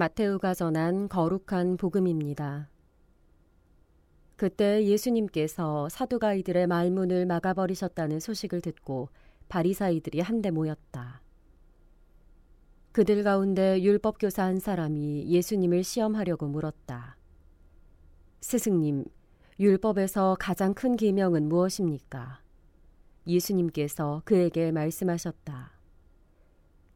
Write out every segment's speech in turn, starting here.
마테우가 전한 거룩한 복음입니다. 그때 예수님께서 사두가이들의 말문을 막아버리셨다는 소식을 듣고 바리사이들이 한데 모였다. 그들 가운데 율법교사 한 사람이 예수님을 시험하려고 물었다. 스승님, 율법에서 가장 큰 계명은 무엇입니까? 예수님께서 그에게 말씀하셨다.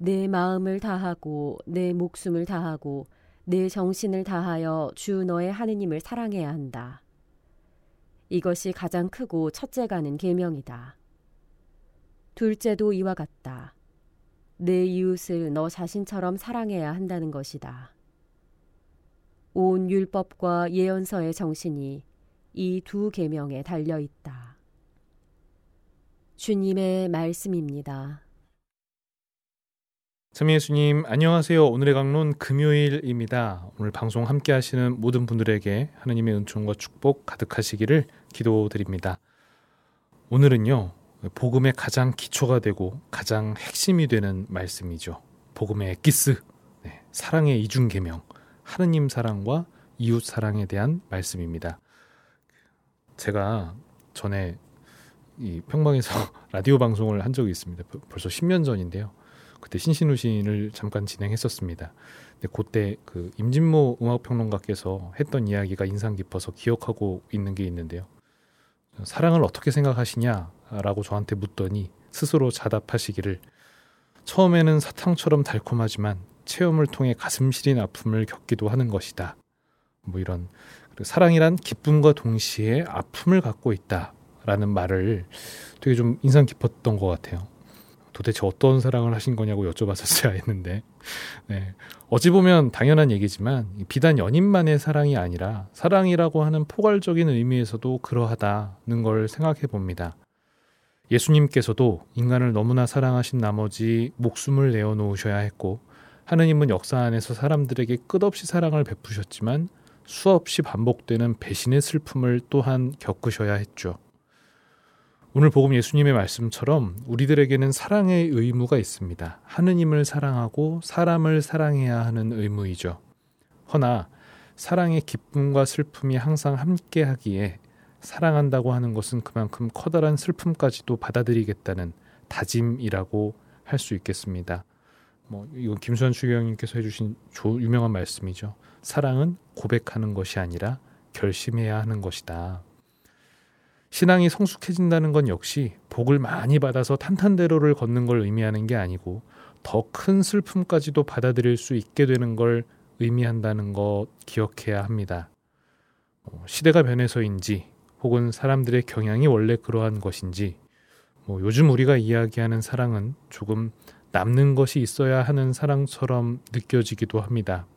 내 마음을 다하고 내 목숨을 다하고 내 정신을 다하여 주 너의 하느님을 사랑해야 한다. 이것이 가장 크고 첫째 가는 계명이다. 둘째도 이와 같다. 내 이웃을 너 자신처럼 사랑해야 한다는 것이다. 온 율법과 예언서의 정신이 이 두 계명에 달려 있다. 주님의 말씀입니다. 참 예수님 안녕하세요. 오늘의 강론 금요일입니다. 오늘 방송 함께 하시는 모든 분들에게 하나님의 은총과 축복 가득하시기를 기도드립니다. 오늘은요. 복음의 가장 기초가 되고 가장 핵심이 되는 말씀이죠. 복음의 엑기스, 네, 사랑의 이중 계명, 하느님 사랑과 이웃 사랑에 대한 말씀입니다. 제가 전에 이 평방에서 라디오 방송을 한 적이 있습니다. 벌써 10년 전인데요. 그때 신신우신을 잠깐 진행했었습니다. 근데 그때 그 임진모 음악평론가께서 했던 이야기가 인상 깊어서 기억하고 있는 게 있는데요. 사랑을 어떻게 생각하시냐라고 저한테 묻더니 스스로 자답하시기를 처음에는 사탕처럼 달콤하지만 체험을 통해 가슴 시린 아픔을 겪기도 하는 것이다. 뭐 이런 사랑이란 기쁨과 동시에 아픔을 갖고 있다라는 말을 되게 좀 인상 깊었던 것 같아요. 도대체 어떤 사랑을 하신 거냐고 여쭤봤었어야 했는데 네. 어찌 보면 당연한 얘기지만 비단 연인만의 사랑이 아니라 사랑이라고 하는 포괄적인 의미에서도 그러하다는 걸 생각해 봅니다. 예수님께서도 인간을 너무나 사랑하신 나머지 목숨을 내어놓으셔야 했고 하느님은 역사 안에서 사람들에게 끝없이 사랑을 베푸셨지만 수없이 반복되는 배신의 슬픔을 또한 겪으셔야 했죠. 오늘 복음 예수님의 말씀처럼 우리들에게는 사랑의 의무가 있습니다. 하느님을 사랑하고 사람을 사랑해야 하는 의무이죠. 허나 사랑의 기쁨과 슬픔이 항상 함께 하기에 사랑한다고 하는 것은 그만큼 커다란 슬픔까지도 받아들이겠다는 다짐이라고 할 수 있겠습니다. 뭐 이건 김수환 추경님께서 해주신 조, 유명한 말씀이죠. 사랑은 고백하는 것이 아니라 결심해야 하는 것이다. 신앙이 성숙해진다는 건 역시 복을 많이 받아서 탄탄대로를 걷는 걸 의미하는 게 아니고 더 큰 슬픔까지도 받아들일 수 있게 되는 걸 의미한다는 것 기억해야 합니다. 뭐 시대가 변해서인지 혹은 사람들의 경향이 원래 그러한 것인지 뭐 요즘 우리가 이야기하는 사랑은 조금 남는 것이 있어야 하는 사랑처럼 느껴지기도 합니다.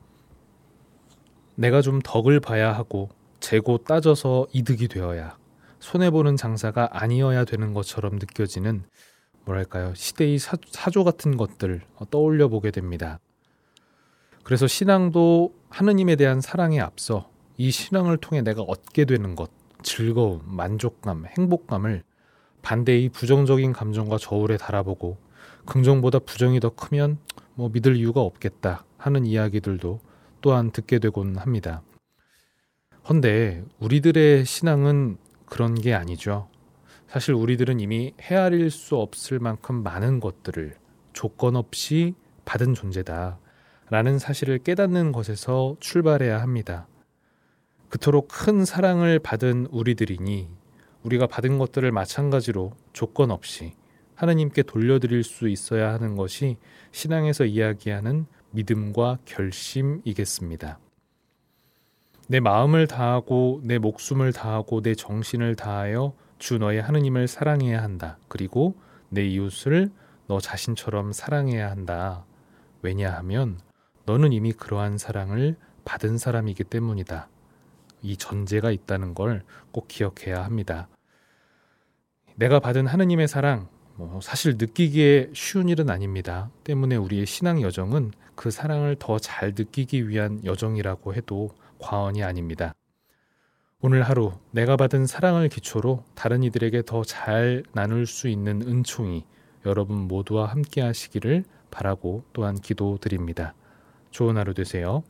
내가 좀 덕을 봐야 하고 재고 따져서 이득이 되어야 손해보는 장사가 아니어야 되는 것처럼 느껴지는 뭐랄까요 시대의 사, 조 같은 것들 떠올려 보게 됩니다. 그래서 신앙도 하느님에 대한 사랑에 앞서 이 신앙을 통해 내가 얻게 되는 것, 즐거움, 만족감, 행복감을 반대의 부정적인 감정과 저울에 달아보고 긍정보다 부정이 더 크면 뭐 믿을 이유가 없겠다 하는 이야기들도 또한 듣게 되곤 합니다. 헌데 우리들의 신앙은 그런 게 아니죠. 사실 우리들은 이미 헤아릴 수 없을 만큼 많은 것들을 조건 없이 받은 존재다. 라는 사실을 깨닫는 것에서 출발해야 합니다. 그토록 큰 사랑을 받은 우리들이니 우리가 받은 것들을 마찬가지로 조건 없이 하나님께 돌려드릴 수 있어야 하는 것이 신앙에서 이야기하는 믿음과 결심이겠습니다. 내 마음을 다하고 내 목숨을 다하고 내 정신을 다하여 주 너의 하느님을 사랑해야 한다. 그리고 내 이웃을 너 자신처럼 사랑해야 한다. 왜냐하면 너는 이미 그러한 사랑을 받은 사람이기 때문이다. 이 전제가 있다는 걸 꼭 기억해야 합니다. 내가 받은 하느님의 사랑, 뭐 사실 느끼기에 쉬운 일은 아닙니다. 때문에 우리의 신앙 여정은 그 사랑을 더 잘 느끼기 위한 여정이라고 해도 과언이 아닙니다. 오늘 하루 내가 받은 사랑을 기초로 다른 이들에게 더 잘 나눌 수 있는 은총이 여러분 모두와 함께 하시기를 바라고 또한 기도드립니다. 좋은 하루 되세요.